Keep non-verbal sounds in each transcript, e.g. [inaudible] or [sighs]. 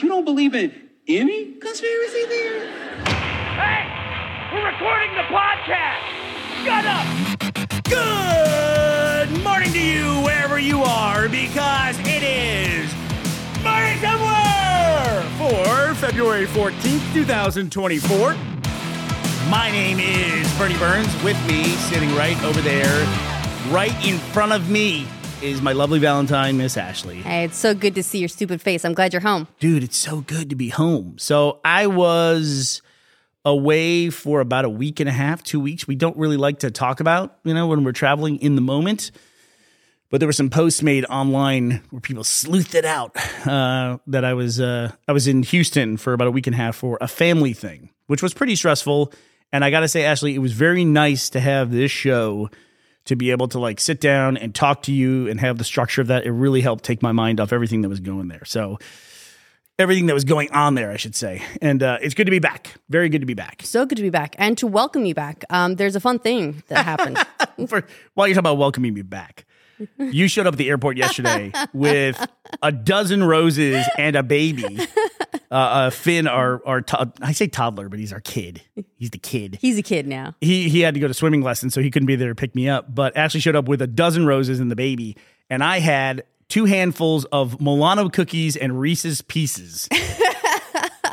You don't believe in any conspiracy theory? Hey, we're recording the podcast. Shut up. Good morning to you wherever you are because it is Morning Somewhere for February 14th, 2024. My name is Burnie Burns. With me, sitting right over there, right in front of me, is my lovely Valentine, Miss Ashley. Hey, it's so good to see your stupid face. I'm glad you're home. Dude, it's so good to be home. So I was away for about a week and a half, two weeks. We don't really like to talk about, you know, when we're traveling in the moment. But there were some posts made online where people sleuthed it out uh, that I was uh, I was in Houston for about a week and a half for a family thing, which was pretty stressful. And I got to say, Ashley, it was very nice to have this show to be able to like sit down and talk to you and have the structure of that. It really helped take my mind off everything that was going there. So everything that was going on there, I should say. And uh, it's good to be back. Very good to be back. So good to be back and to welcome you back. Um, there's a fun thing that happened. [laughs] For, while you're talking about welcoming me back, you showed up at the airport yesterday [laughs] with a dozen roses and a baby. [laughs] Uh, uh, Finn, our our to- I say toddler, but he's our kid. He's the kid. He's a kid now. He he had to go to swimming lessons, so he couldn't be there to pick me up. But Ashley showed up with a dozen roses and the baby, and I had two handfuls of Milano cookies and Reese's Pieces. [laughs]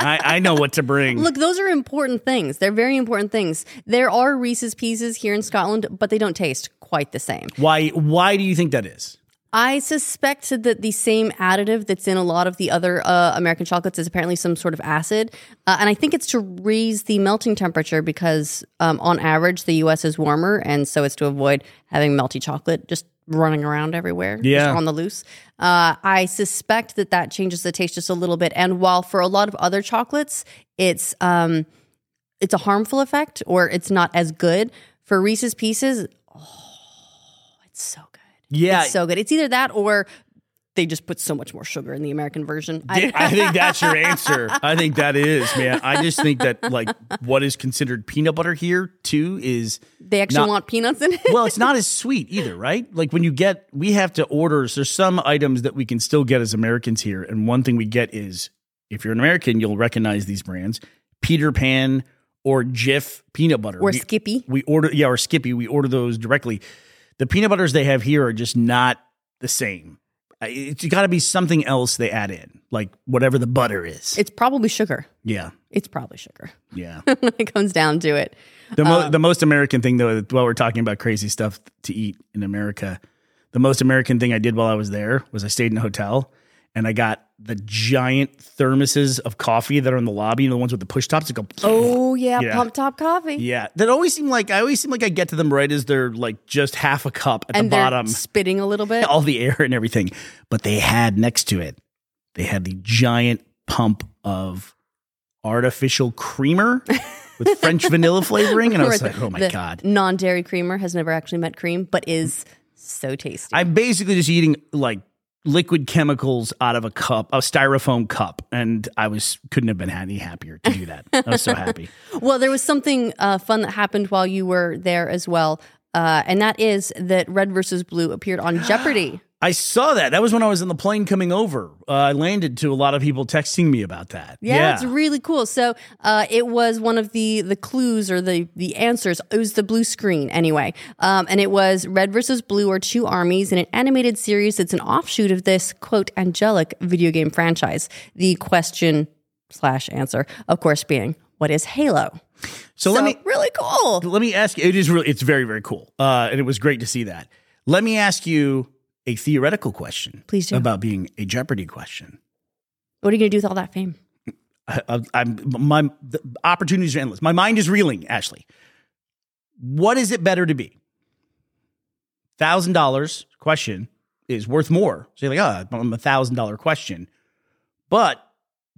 I, I know what to bring. Look, those are important things. They're very important things. There are Reese's Pieces here in Scotland, but they don't taste quite the same. Why why do you think that is? I suspect that the same additive that's in a lot of the other uh, American chocolates is apparently some sort of acid. Uh, and I think it's to raise the melting temperature because, um, on average, the US is warmer. And so it's to avoid having melty chocolate just running around everywhere, just Yeah. on the loose. Uh, I suspect that that changes the taste just a little bit. And while for a lot of other chocolates, it's um, it's a harmful effect or it's not as good for Reese's Pieces. Oh, it's so good. Yeah, It's so good. It's either that or they just put so much more sugar in the American version. I, I think that's your [laughs] answer. I think that is, man. I just think that like what is considered peanut butter here too is they actually not- want peanuts in it. well, it's not as sweet either, right? Like when you get, we have to order. So there's some items that we can still get as Americans here, and one thing we get is if you're an American, you'll recognize these brands: Peter Pan or Jif peanut butter, or We- Skippy. We order, yeah, or Skippy. We order those directly. The peanut butters they have here are just not the same. It's got to be something else they add in, like whatever the butter is. It's probably sugar. yeah, It's probably sugar yeah. [laughs] when it comes down to it. The, mo- Um, the most American thing, though, while we're talking about crazy stuff to eat in America, the most American thing I did while I was there was I stayed in a hotel and I got the giant thermoses of coffee that are in the lobby, you know, the ones with the push tops that go. Oh [laughs] yeah, Yeah. pump top coffee. Yeah, that always seem like I always seem like I get to them right as they're like just half a cup at and the bottom, spitting a little bit. [laughs] all the air and everything. But they had next to it, they had the giant pump of artificial creamer [laughs] with French vanilla flavoring, and I was like, oh my the god. Non-dairy creamer has never actually met cream, but is so tasty. I'm basically just eating like liquid chemicals out of a cup, a styrofoam cup, and I was couldn't have been any happier to do that. I was so happy. [laughs] Well, there was something uh, fun that happened while you were there as well, uh, and that is that Red versus Blue appeared on [gasps] Jeopardy. I saw that. That was when I was in the plane coming over. Uh, I landed to a lot of people texting me about that. Yeah, it's really cool. So uh, it was one of the the clues or the the answers. It was the blue screen anyway, um, and it was Red versus Blue are two armies in an animated series that's an offshoot of this quote angelic video game franchise. The question slash answer, of course, being what is Halo? so, let me really cool. let me ask you. It is really it's very very cool, uh, and it was great to see that. Let me ask you a theoretical question. Please do. about being a Jeopardy question. What are you gonna do with all that fame? I, I'm my the opportunities are endless. My mind is reeling. Ashley, what is it better to be? Thousand dollars question is worth more. So you're like, oh, I'm a thousand dollar question, but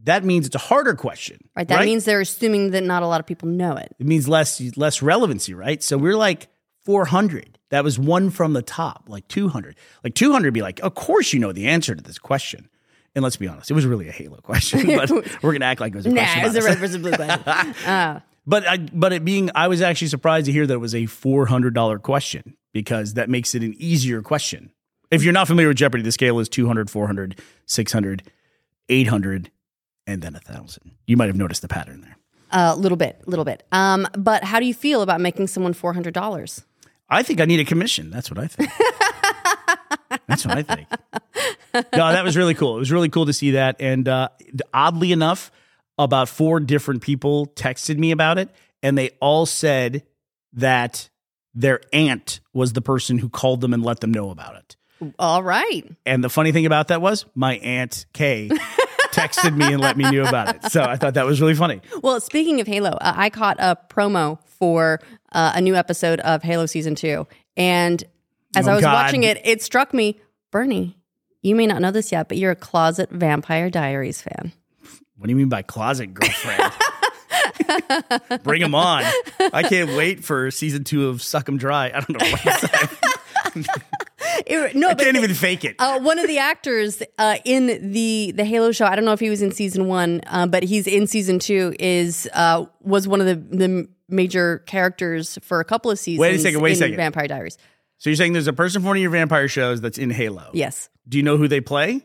that means it's a harder question, Right. That means they're assuming that not a lot of people know it. it means less less relevancy, right? So we're like 400. That was one from the top, like 200. Like 200 be like, of course you know the answer to this question. And let's be honest, it was really a Halo question, [laughs] but [laughs] we're gonna act like it was a Nah, question. it's a red versus blue question. [laughs] Uh, But I, but it being, I was actually surprised to hear that it was a four hundred dollar question because that makes it an easier question. If you're not familiar with Jeopardy, the scale is 200, 400, 600, 800, and then a thousand. You might have noticed the pattern there. A little bit, a little bit. Um, but how do you feel about making someone four hundred dollars? I think I need a commission. That's what I think. [laughs] That's what I think. No, that was really cool. It was really cool to see that. And uh, oddly enough, about four different people texted me about it, and they all said that their aunt was the person who called them and let them know about it. All right. And the funny thing about that was my aunt Kay texted me and let me know about it. So I thought that was really funny. Well, speaking of Halo, uh, I caught a promo for uh, a new episode of Halo season two, and as Oh, I was God. watching it, it struck me, Burnie. You may not know this yet, but you're a closet Vampire Diaries fan. What do you mean by closet girlfriend? [laughs] Bring them on. I can't wait for season two of Suck 'em Dry. I don't know what. [laughs] [laughs] It- no, I can't even fake it. uh, one of the actors uh, in the the Halo show, I don't know if he was in season one, uh, but he's in season two. Is uh, was one of the the major characters for a couple of seasons. Wait a second, wait a in second. Vampire Diaries. So you're saying there's a person from one of your vampire shows that's in Halo. Yes, Do you know who they play?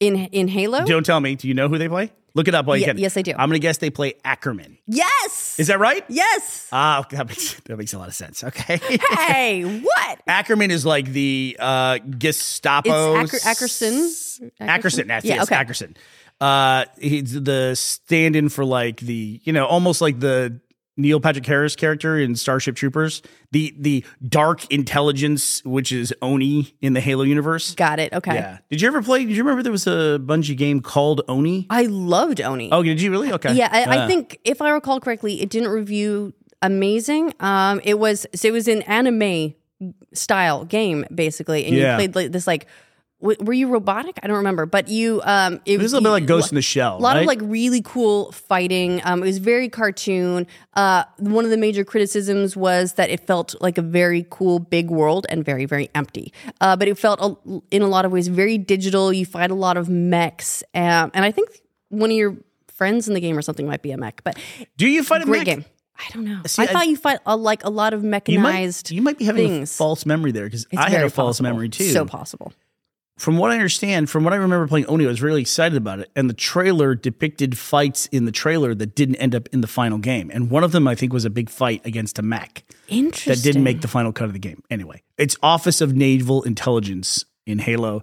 in in Halo. Don't tell me. Do you know who they play? Look it up while you Ye- can. yes, I do. I'm going to guess they play Ackerman. yes, Is that right? yes. Ah, that makes that makes a lot of sense. Okay. hey, what? [laughs] Ackerman is like the uh, Gestapo. It's Acker- Ackerson? Ackerson. That's Yeah, yes, okay. Ackerson. Uh, he's the stand-in for like the you know almost like the Neil Patrick Harris character in Starship Troopers. The the dark intelligence, which is Oni in the Halo universe. Got it. Okay. Yeah. Did you ever play? Did you remember there was a Bungie game called Oni? I loved Oni. Oh, did you really? Okay. Yeah, I, Uh, I think if I recall correctly, it didn't review amazing. Um, it was so it was an anime style game basically, and Yeah. you played like this like. W- Were you robotic? I don't remember, but you. Um, it, It was a little bit like Ghost in the Shell. A lot right? of like really cool fighting. Um, it was very cartoon. Uh, one of the major criticisms was that it felt like a very cool big world and very very empty. Uh, but it felt a, in a lot of ways very digital. You fight a lot of mechs, um, and I think one of your friends in the game or something might be a mech. But Do you fight a great mech? game. I don't know. See, I, I- thought you fight a, like a lot of You mechanized. might, you might be having a false memory there because I had a false possible. memory too. So possible. From what I understand, from what I remember playing Oni, I was really excited about it. And the trailer depicted fights in the trailer that didn't end up in the final game. And one of them, I think, was a big fight against a mech Interesting. that didn't make the final cut of the game. Anyway, it's Office of Naval Intelligence in Halo.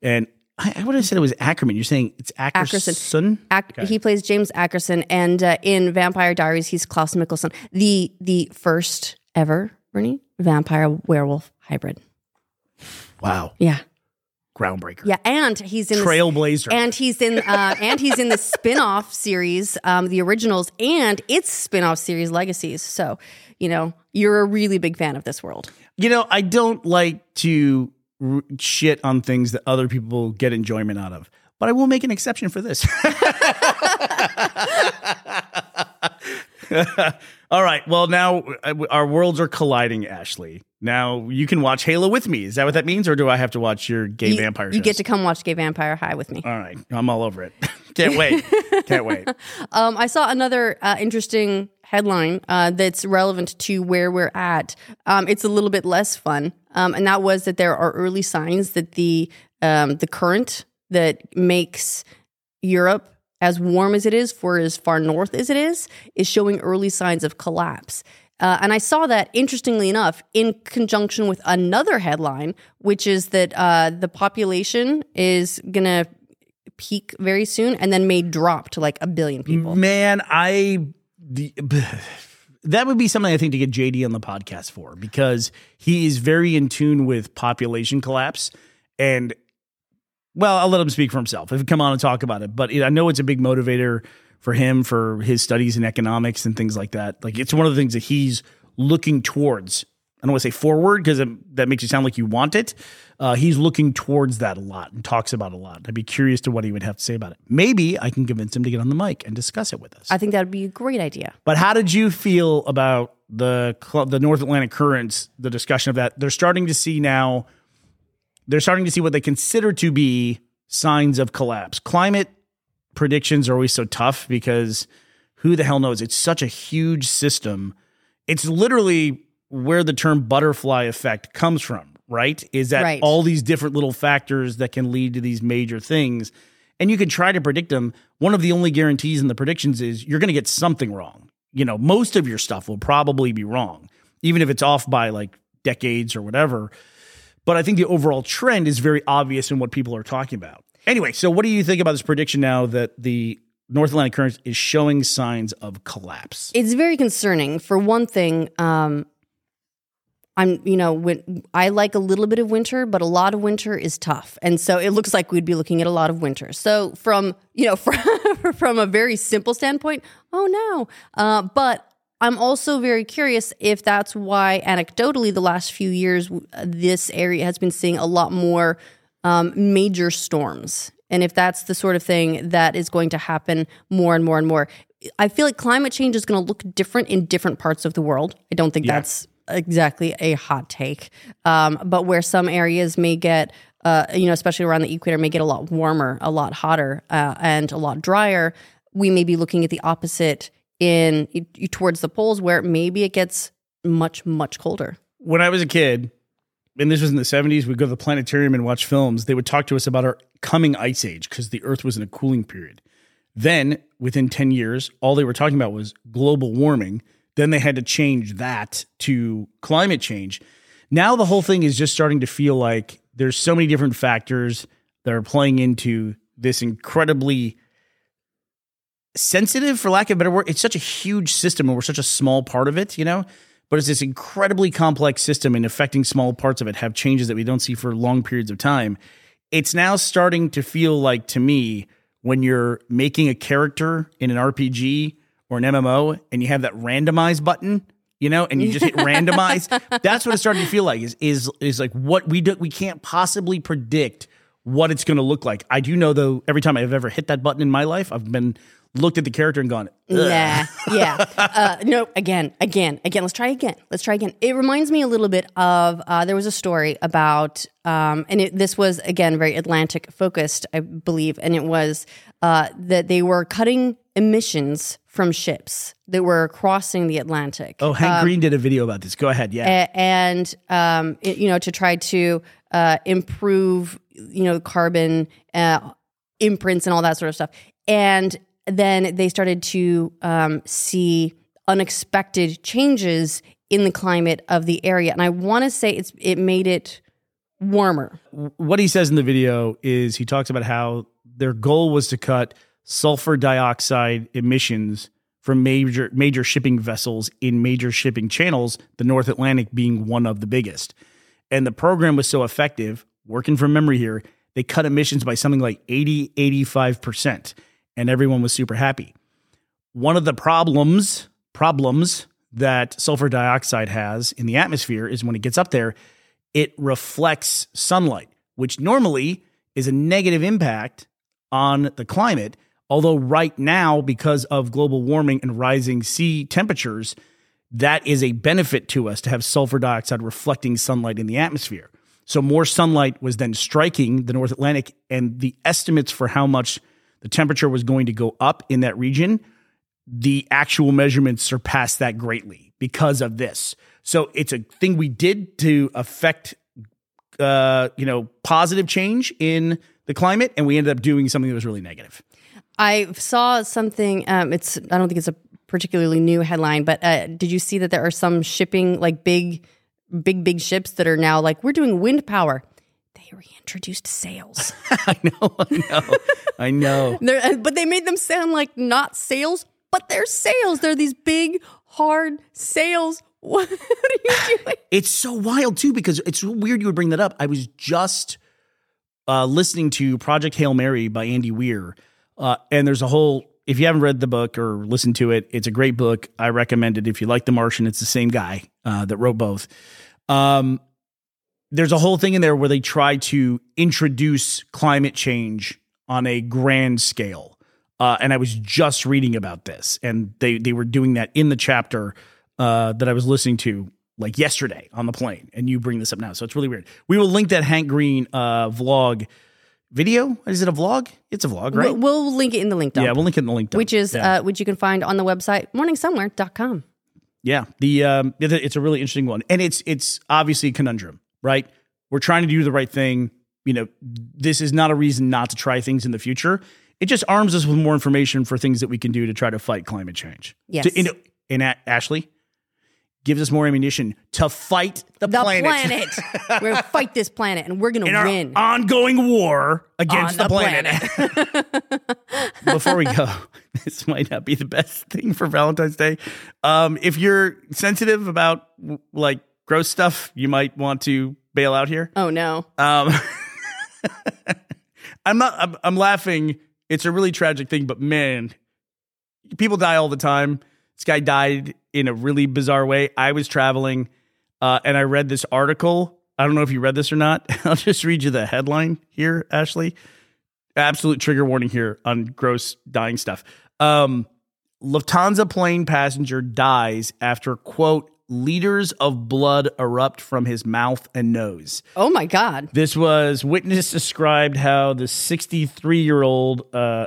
And I, I would have said it was Ackerman. You're saying it's Ackerson? Ackerson. Ac- He plays James Ackerson, and uh, in Vampire Diaries, he's Klaus Mikaelson, the the first ever Burnie vampire werewolf hybrid. Wow. Yeah, Groundbreaker. yeah, and he's in the- Trailblazer. and he's in uh, [laughs] and he's in the spin-off series, um, the originals, and its spin-off series, Legacies. So, you know, you're a really big fan of this world. You know, I don't like to r- shit on things that other people get enjoyment out of, but I will make an exception for this. [laughs] [laughs] [laughs] All right. Well, now uh, our worlds are colliding, Ashley. Now you can watch Halo with me. Is that what that means, or do I have to watch your gay You, vampire? you get to come watch Gay Vampire High with me. All right, I'm all over it. [laughs] Can't wait. Can't wait. [laughs] Um, I saw another uh, interesting headline uh, that's relevant to where we're at. Um, it's a little bit less fun, um, and that was that there are early signs that the um, the current that makes Europe as warm as it is for as far north as it is is showing early signs of collapse. Uh, and I saw that, interestingly enough, in conjunction with another headline, which is that uh, the population is going to peak very soon and then may drop to like a billion people. Man, I the, [sighs] that would be something I think to get JD on the podcast for because he is very in tune with population collapse and well, I'll let him speak for himself. If he come on and talk about it, but it, I know it's a big motivator for him for his studies in economics and things like that. Like it's one of the things that he's looking towards. I don't want to say forward because that makes it sound like you want it. Uh, he's looking towards that a lot and talks about it a lot. I'd be curious to what he would have to say about it. Maybe I can convince him to get on the mic and discuss it with us. I think that would be a great idea. But how did you feel about the the North Atlantic currents? The discussion of that they're starting to see now. They're starting to see what they consider to be signs of collapse. Climate predictions are always so tough because who the hell knows? It's such a huge system. It's literally where the term butterfly effect comes from, right? Is that Right. all these different little factors that can lead to these major things. and you can try to predict them. One of the only guarantees in the predictions is you're going to get something wrong. You know, most of your stuff will probably be wrong, even if it's off by like decades or whatever. But I think the overall trend is very obvious in what people are talking about. Anyway, so what do you think about this prediction now that the North Atlantic current is showing signs of collapse? It's very concerning. For one thing, um, I'm, you know, when I like a little bit of winter, but a lot of winter is tough, and so it looks like we'd be looking at a lot of winter. So from, you know, [laughs] from from a very simple standpoint, oh no, uh, but I'm also very curious if that's why, anecdotally, the last few years, this area has been seeing a lot more um, major storms. And if that's the sort of thing that is going to happen more and more and more. I feel like climate change is going to look different in different parts of the world. I don't think Yeah. that's exactly a hot take. Um, but where some areas may get, uh, you know, especially around the equator, may get a lot warmer, a lot hotter, uh, and a lot drier, we may be looking at the opposite in towards the poles where maybe it gets much, much colder. when I was a kid, and this was in the 70s, we'd go to the planetarium and watch films. They would talk to us about our coming ice age because the Earth was in a cooling period. Then, within 10 years, all they were talking about was global warming. Then they had to change that to climate change. Now the whole thing is just starting to feel like there's so many different factors that are playing into this incredibly sensitive, for lack of a better word. It's such a huge system and we're such a small part of it, you know? But it's this incredibly complex system and affecting small parts of it have changes that we don't see for long periods of time. It's now starting to feel like to me when you're making a character in an RPG or an MMO and you have that randomize button, you know, and you just hit [laughs] randomize. That's what it's starting to feel like is is is like what we do we can't possibly predict what it's going to look like. I do know though every time I've ever hit that button in my life, I've been looked at the character and gone, Ugh. Yeah, yeah. [laughs] Uh, no, again, again, again. Let's try again. Let's try again. It reminds me a little bit of uh, there was a story about, um, and it, this was again very Atlantic focused, I believe, and it was uh, that they were cutting emissions from ships that were crossing the Atlantic. Oh, Hank Green did a video about this. Go ahead. Yeah. And um, it- you know to try to uh, improve you know carbon uh, imprints and all that sort of stuff and then they started to um, see unexpected changes in the climate of the area. And i want to say it's it made it warmer. What he says in the video is he talks about how their goal was to cut sulfur dioxide emissions from major major shipping vessels in major shipping channels, the North Atlantic being one of the biggest. And the program was so effective, working from memory here, they cut emissions by something like 80, 85%, and everyone was super happy. One of the problems, problems that sulfur dioxide has in the atmosphere is when it gets up there, it reflects sunlight, which normally is a negative impact on the climate. Although, right now, because of global warming and rising sea temperatures, that is a benefit to us to have sulfur dioxide reflecting sunlight in the atmosphere. So, more sunlight was then striking the North Atlantic, and the estimates for how much the temperature was going to go up in that region, the actual measurements surpassed that greatly because of this. So, it's a thing we did to affect uh, you know, positive change in the climate, and we ended up doing something that was really negative. i saw something um, it's i don't think it's a particularly new headline but uh, did you see that there are some shipping like big big big ships that are now like we're doing wind power they reintroduced sails. [laughs] I know, I know, I know. [laughs] They're, uh, but they made them sound like not sails, but they're sails. They're these big, hard sails. [laughs] What are you [sighs] doing? It's so wild too because it's weird you would bring that up. I was just uh, listening to Project Hail Mary by Andy Weir, uh, and there's a whole. If you haven't read the book or listened to it, it's a great book. I recommend it. If you like The Martian, it's the same guy uh, that wrote both. Um, there's a whole thing in there where they try to introduce climate change on a grand scale. Uh, and I was just reading about this, and they they were doing that in the chapter uh, that I was listening to like yesterday on the plane. And you bring this up now, so it's really weird. We will link that Hank Green uh, vlog video. Is it a vlog? It's a vlog, right? We'll, we'll link it in the link dump, yeah, we'll link it in the link. dump. which is yeah. uh, which you can find on the website morningsomewhere.com. Yeah, the um, it's a really interesting one, and it's it's obviously a conundrum, right? We're trying to do the right thing. you know, this is not a reason not to try things in the future. It just arms us with more information for things that we can do to try to fight climate change. Yes. To, and, and A- Ashley gives us more ammunition to fight the, The planet. planet. [laughs] we're gonna fight this planet and we're gonna in win. ongoing war against the, the planet. [laughs] [laughs] Before we go, this might not be the best thing for Valentine's Day. Um, if you're sensitive about like gross stuff, you might want to bail out here. oh no. Um, [laughs] I'm not. I'm, I'm laughing. It's a really tragic thing, but man, people die all the time. This guy died in a really bizarre way. I was traveling, uh, and I read this article. I don't know if you read this or not. [laughs] I'll just read you the headline here, Ashley. Absolute trigger warning here on gross dying stuff. Um, Lufthansa plane passenger dies after quote liters of blood erupt from his mouth and nose. Oh my god. This was witness described how the 63 year old uh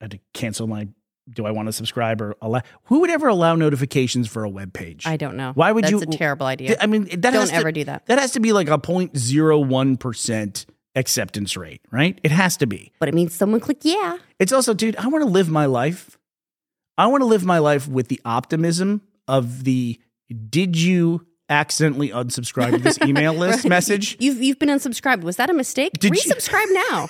I had to cancel my do I want to subscribe or allow who would ever allow notifications for a web page? I don't know. Why would That's you That's a terrible idea. I mean that Don't has to- ever do that. That has to be like a 0.01% acceptance rate, right? It has to be. but it means someone clicked yeah. It's also, dude, I want to live my life. I want to live my life with the optimism of the did you accidentally unsubscribe to this email [laughs] list message? You've you've been unsubscribed. Was that a mistake? Did you- Resubscribe [laughs] now.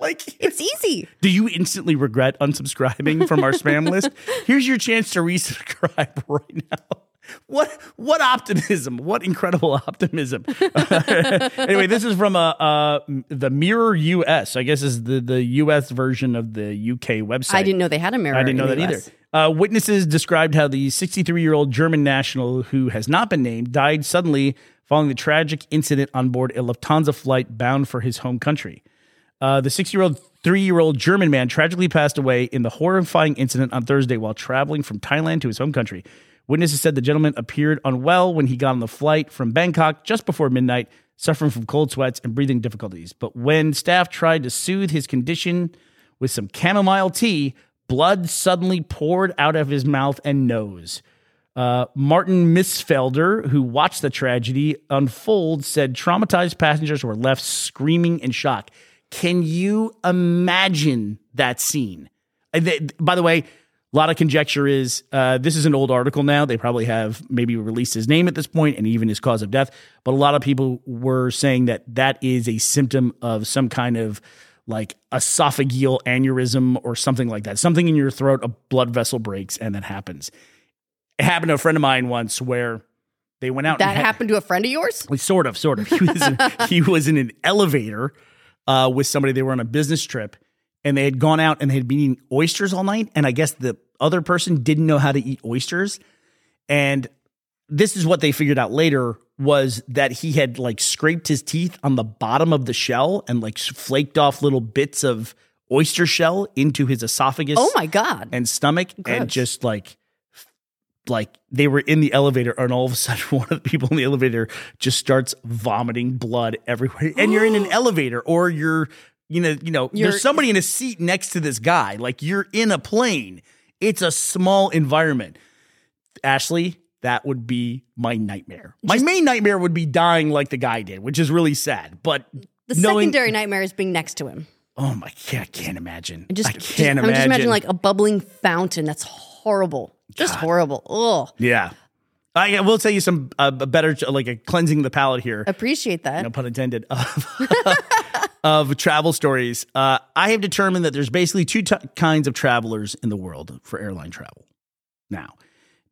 like It's easy. Do you instantly regret unsubscribing from our spam list? [laughs] Here's your chance to resubscribe right now. What what optimism? What incredible optimism! anyway, this is from uh, uh, the Mirror US. I guess is the the US version of the UK website. I didn't know they had a mirror. I didn't know that the either. Uh, witnesses described how the 63 year old German national, who has not been named, died suddenly following the tragic incident on board a Lufthansa flight bound for his home country. Uh, the 60 year old, three year old German man tragically passed away in the horrifying incident on Thursday while traveling from Thailand to his home country. Witnesses said the gentleman appeared unwell when he got on the flight from Bangkok just before midnight, suffering from cold sweats and breathing difficulties. But when staff tried to soothe his condition with some chamomile tea, blood suddenly poured out of his mouth and nose. Uh, Martin Misfelder, who watched the tragedy unfold, said traumatized passengers were left screaming in shock. Can you imagine that scene? Uh, by the way, a lot of conjecture is uh, this is an old article now. They probably have maybe released his name at this point and even his cause of death. But a lot of people were saying that that is a symptom of some kind of like esophageal aneurysm or something like that. Something in your throat, a blood vessel breaks, and that happens. It happened to a friend of mine once where they went out. That had- happened to a friend of yours? sort of, sort of. He was in, [laughs] he was in an elevator uh, with somebody. They were on a business trip, and they had gone out and they had been eating oysters all night. And I guess the other person didn't know how to eat oysters, and this is what they figured out later was that he had like scraped his teeth on the bottom of the shell and like flaked off little bits of oyster shell into his esophagus Oh my god. and stomach and just like like they were in the elevator and all of a sudden [laughs] one of the people in the elevator just starts vomiting blood everywhere. And you're in an [gasps] elevator or you're you know you know You're- there's somebody in a seat next to this guy. Like you're in a plane. It's a small environment. Ashley that would be my nightmare my main nightmare would be dying like the guy did which is really sad but the knowing- secondary nightmare is being next to him. oh my god i can't imagine Just, i just- can't I'm imagine just imagining like a bubbling fountain. That's horrible. Just horrible. Ugh. Yeah. I will tell you some uh, a better, like a cleansing the palate here, Appreciate that. no pun intended, [laughs] of, [laughs] of travel stories. Uh, I have determined that there's basically two t- kinds of travelers in the world for airline travel. Now,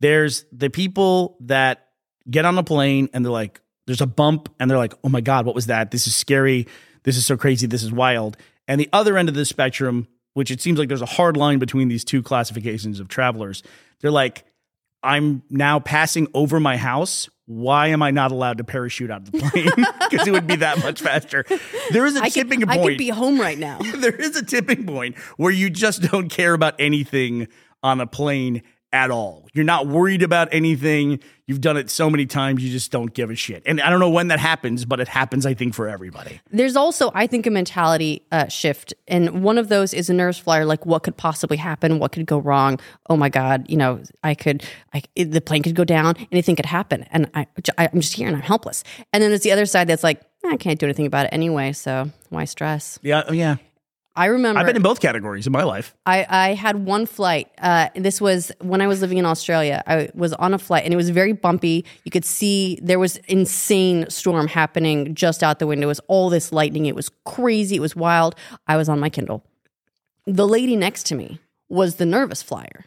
there's the people that get on a plane and they're like, there's a bump and they're like, oh my God, what was that? This is scary. This is so crazy. This is wild. And the other end of the spectrum, which it seems like there's a hard line between these two classifications of travelers, they're like, I'm now passing over my house. Why am I not allowed to parachute out of the plane? [laughs] Because it would be that much faster. There is a I could, tipping I could be home right now. [laughs] there is a tipping point where you just don't care about anything on a plane at all. You're not worried about anything. You've done it so many times, you just don't give a shit. And I don't know when that happens, but it happens, I think, for everybody. There's also, I think, a mentality uh, shift, and one of those is a nerves flyer. Like, what could possibly happen? What could go wrong? Oh my god, you know, I could, I the plane could go down. Anything could happen, and I, I- I'm just here and I'm helpless. And then there's the other side that's like, I can't do anything about it anyway, so why stress? Yeah, yeah. I remember I've been in both categories in my life. I, I had one flight. Uh, this was when I was living in Australia. I was on a flight and it was very bumpy. You could see there was insane storm happening just out the window. It was all this lightning. It was crazy. It was wild. I was on my Kindle. The lady next to me was the nervous flyer,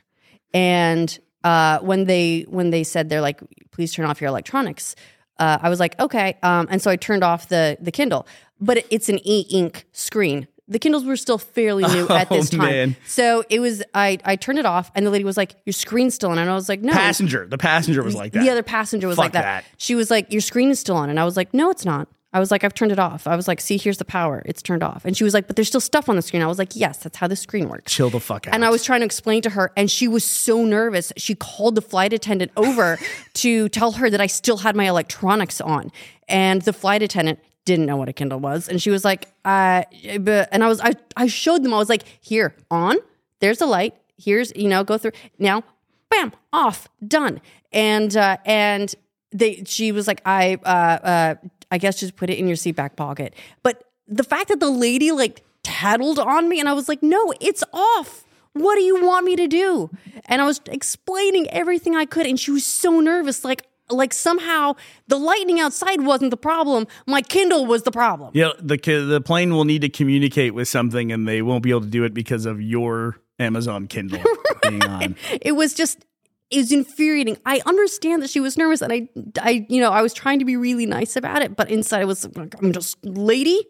and uh, when they when they said they're like, please turn off your electronics. Uh, I was like, okay, um, and so I turned off the the Kindle, but it, it's an e-ink screen. The Kindles were still fairly new [laughs] at this Oh, time, man. so it was. I I turned it off, and the lady was like, "Your screen's still on," and I was like, "No." Passenger. The passenger was like that. The other passenger was Fuck like that. that. She was like, "Your screen is still on," and I was like, "No, it's not." I was like, "I've turned it off." I was like, "See, here's the power. It's turned off." And she was like, "But there's still stuff on the screen." I was like, "Yes, that's how the screen works." Chill the fuck out. And I was trying to explain to her, and she was so nervous. She called the flight attendant over [laughs] to tell her that I still had my electronics on. And the flight attendant didn't know what a Kindle was. And she was like, uh, and I was, I, I showed them, I was like, here, on, there's a light. Here's, you know, go through now, bam, off, done. And, uh, and they, she was like, I, uh, uh, I guess just put it in your seat back pocket. But the fact that the lady like tattled on me and I was like, no, it's off. What do you want me to do? And I was explaining everything I could, and she was so nervous, like like somehow the lightning outside wasn't the problem. My Kindle was the problem. Yeah, the the plane will need to communicate with something, and they won't be able to do it because of your Amazon Kindle [laughs] being on. It was just it was infuriating. I understand that she was nervous, and I I you know I was trying to be really nice about it, but inside I was like, I'm just lady,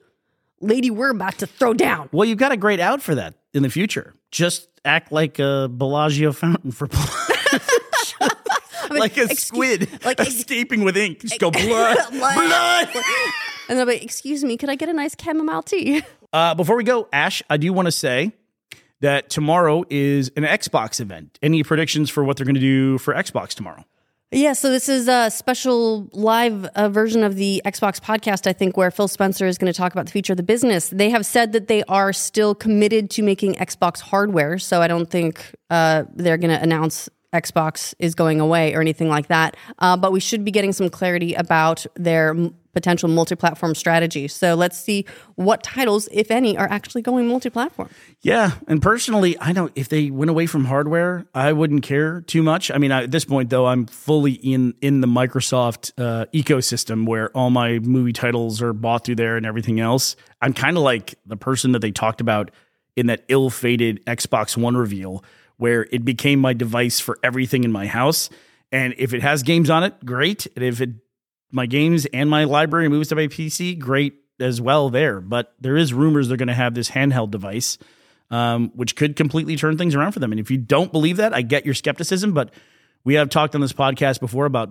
lady, we're about to throw down. Well, you've got a great out for that in the future. Just act like a Bellagio fountain for [laughs] like a excuse- squid like- escaping with ink. Just go blood, blood. [laughs] [laughs] And they'll be, excuse me, could I get a nice chamomile tea? [laughs] Uh, before we go, Ash, I do want to say that tomorrow is an Xbox event. Any predictions for what they're going to do for Xbox tomorrow? Yeah, so this is a special live uh, version of the Xbox podcast, I think, where Phil Spencer is going to talk about the future of the business. They have said that they are still committed to making Xbox hardware, so I don't think uh, they're going to announce Xbox is going away or anything like that. Uh, but we should be getting some clarity about their m- potential multi platform strategy. So let's see what titles, if any, are actually going multi platform. Yeah, and personally, I know if they went away from hardware, I wouldn't care too much. I mean, I, at this point, though, I'm fully in in the Microsoft uh, ecosystem where all my movie titles are bought through there and everything else. I'm kind of like the person that they talked about in that ill-fated Xbox One reveal, where it became my device for everything in my house. And if it has games on it, great. And if it my games and my library moves to my PC, great as well there. But there is rumors they're going to have this handheld device, um, which could completely turn things around for them. And if you don't believe that, I get your skepticism, but we have talked on this podcast before about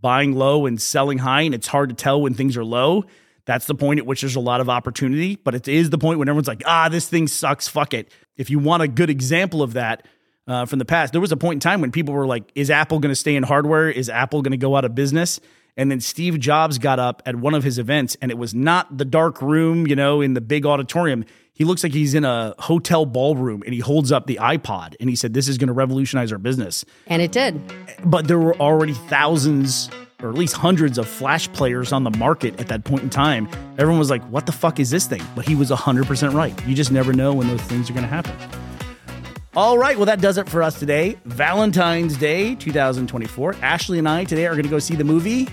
buying low and selling high, and it's hard to tell when things are low. That's the point at which there's a lot of opportunity, but it is the point when everyone's like, ah, this thing sucks, fuck it. If you want a good example of that, uh, from the past. There was a point in time when people were like, is Apple going to stay in hardware? Is Apple going to go out of business? And then Steve Jobs got up at one of his events, and it was not the dark room, you know, in the big auditorium. He looks like he's in a hotel ballroom and he holds up the iPod and he said, This is going to revolutionize our business. And it did. But there were already thousands or at least hundreds of flash players on the market at that point in time. Everyone was like, What the fuck is this thing? But he was 100% right. You just never know when those things are going to happen. All right, well, that does it for us today. Valentine's Day 2024. Ashley and I today are going to go see the movie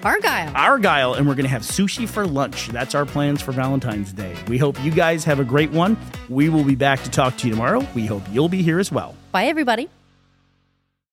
Argylle. Argylle, and we're going to have sushi for lunch. That's our plans for Valentine's Day. We hope you guys have a great one. We will be back to talk to you tomorrow. We hope you'll be here as well. Bye, everybody.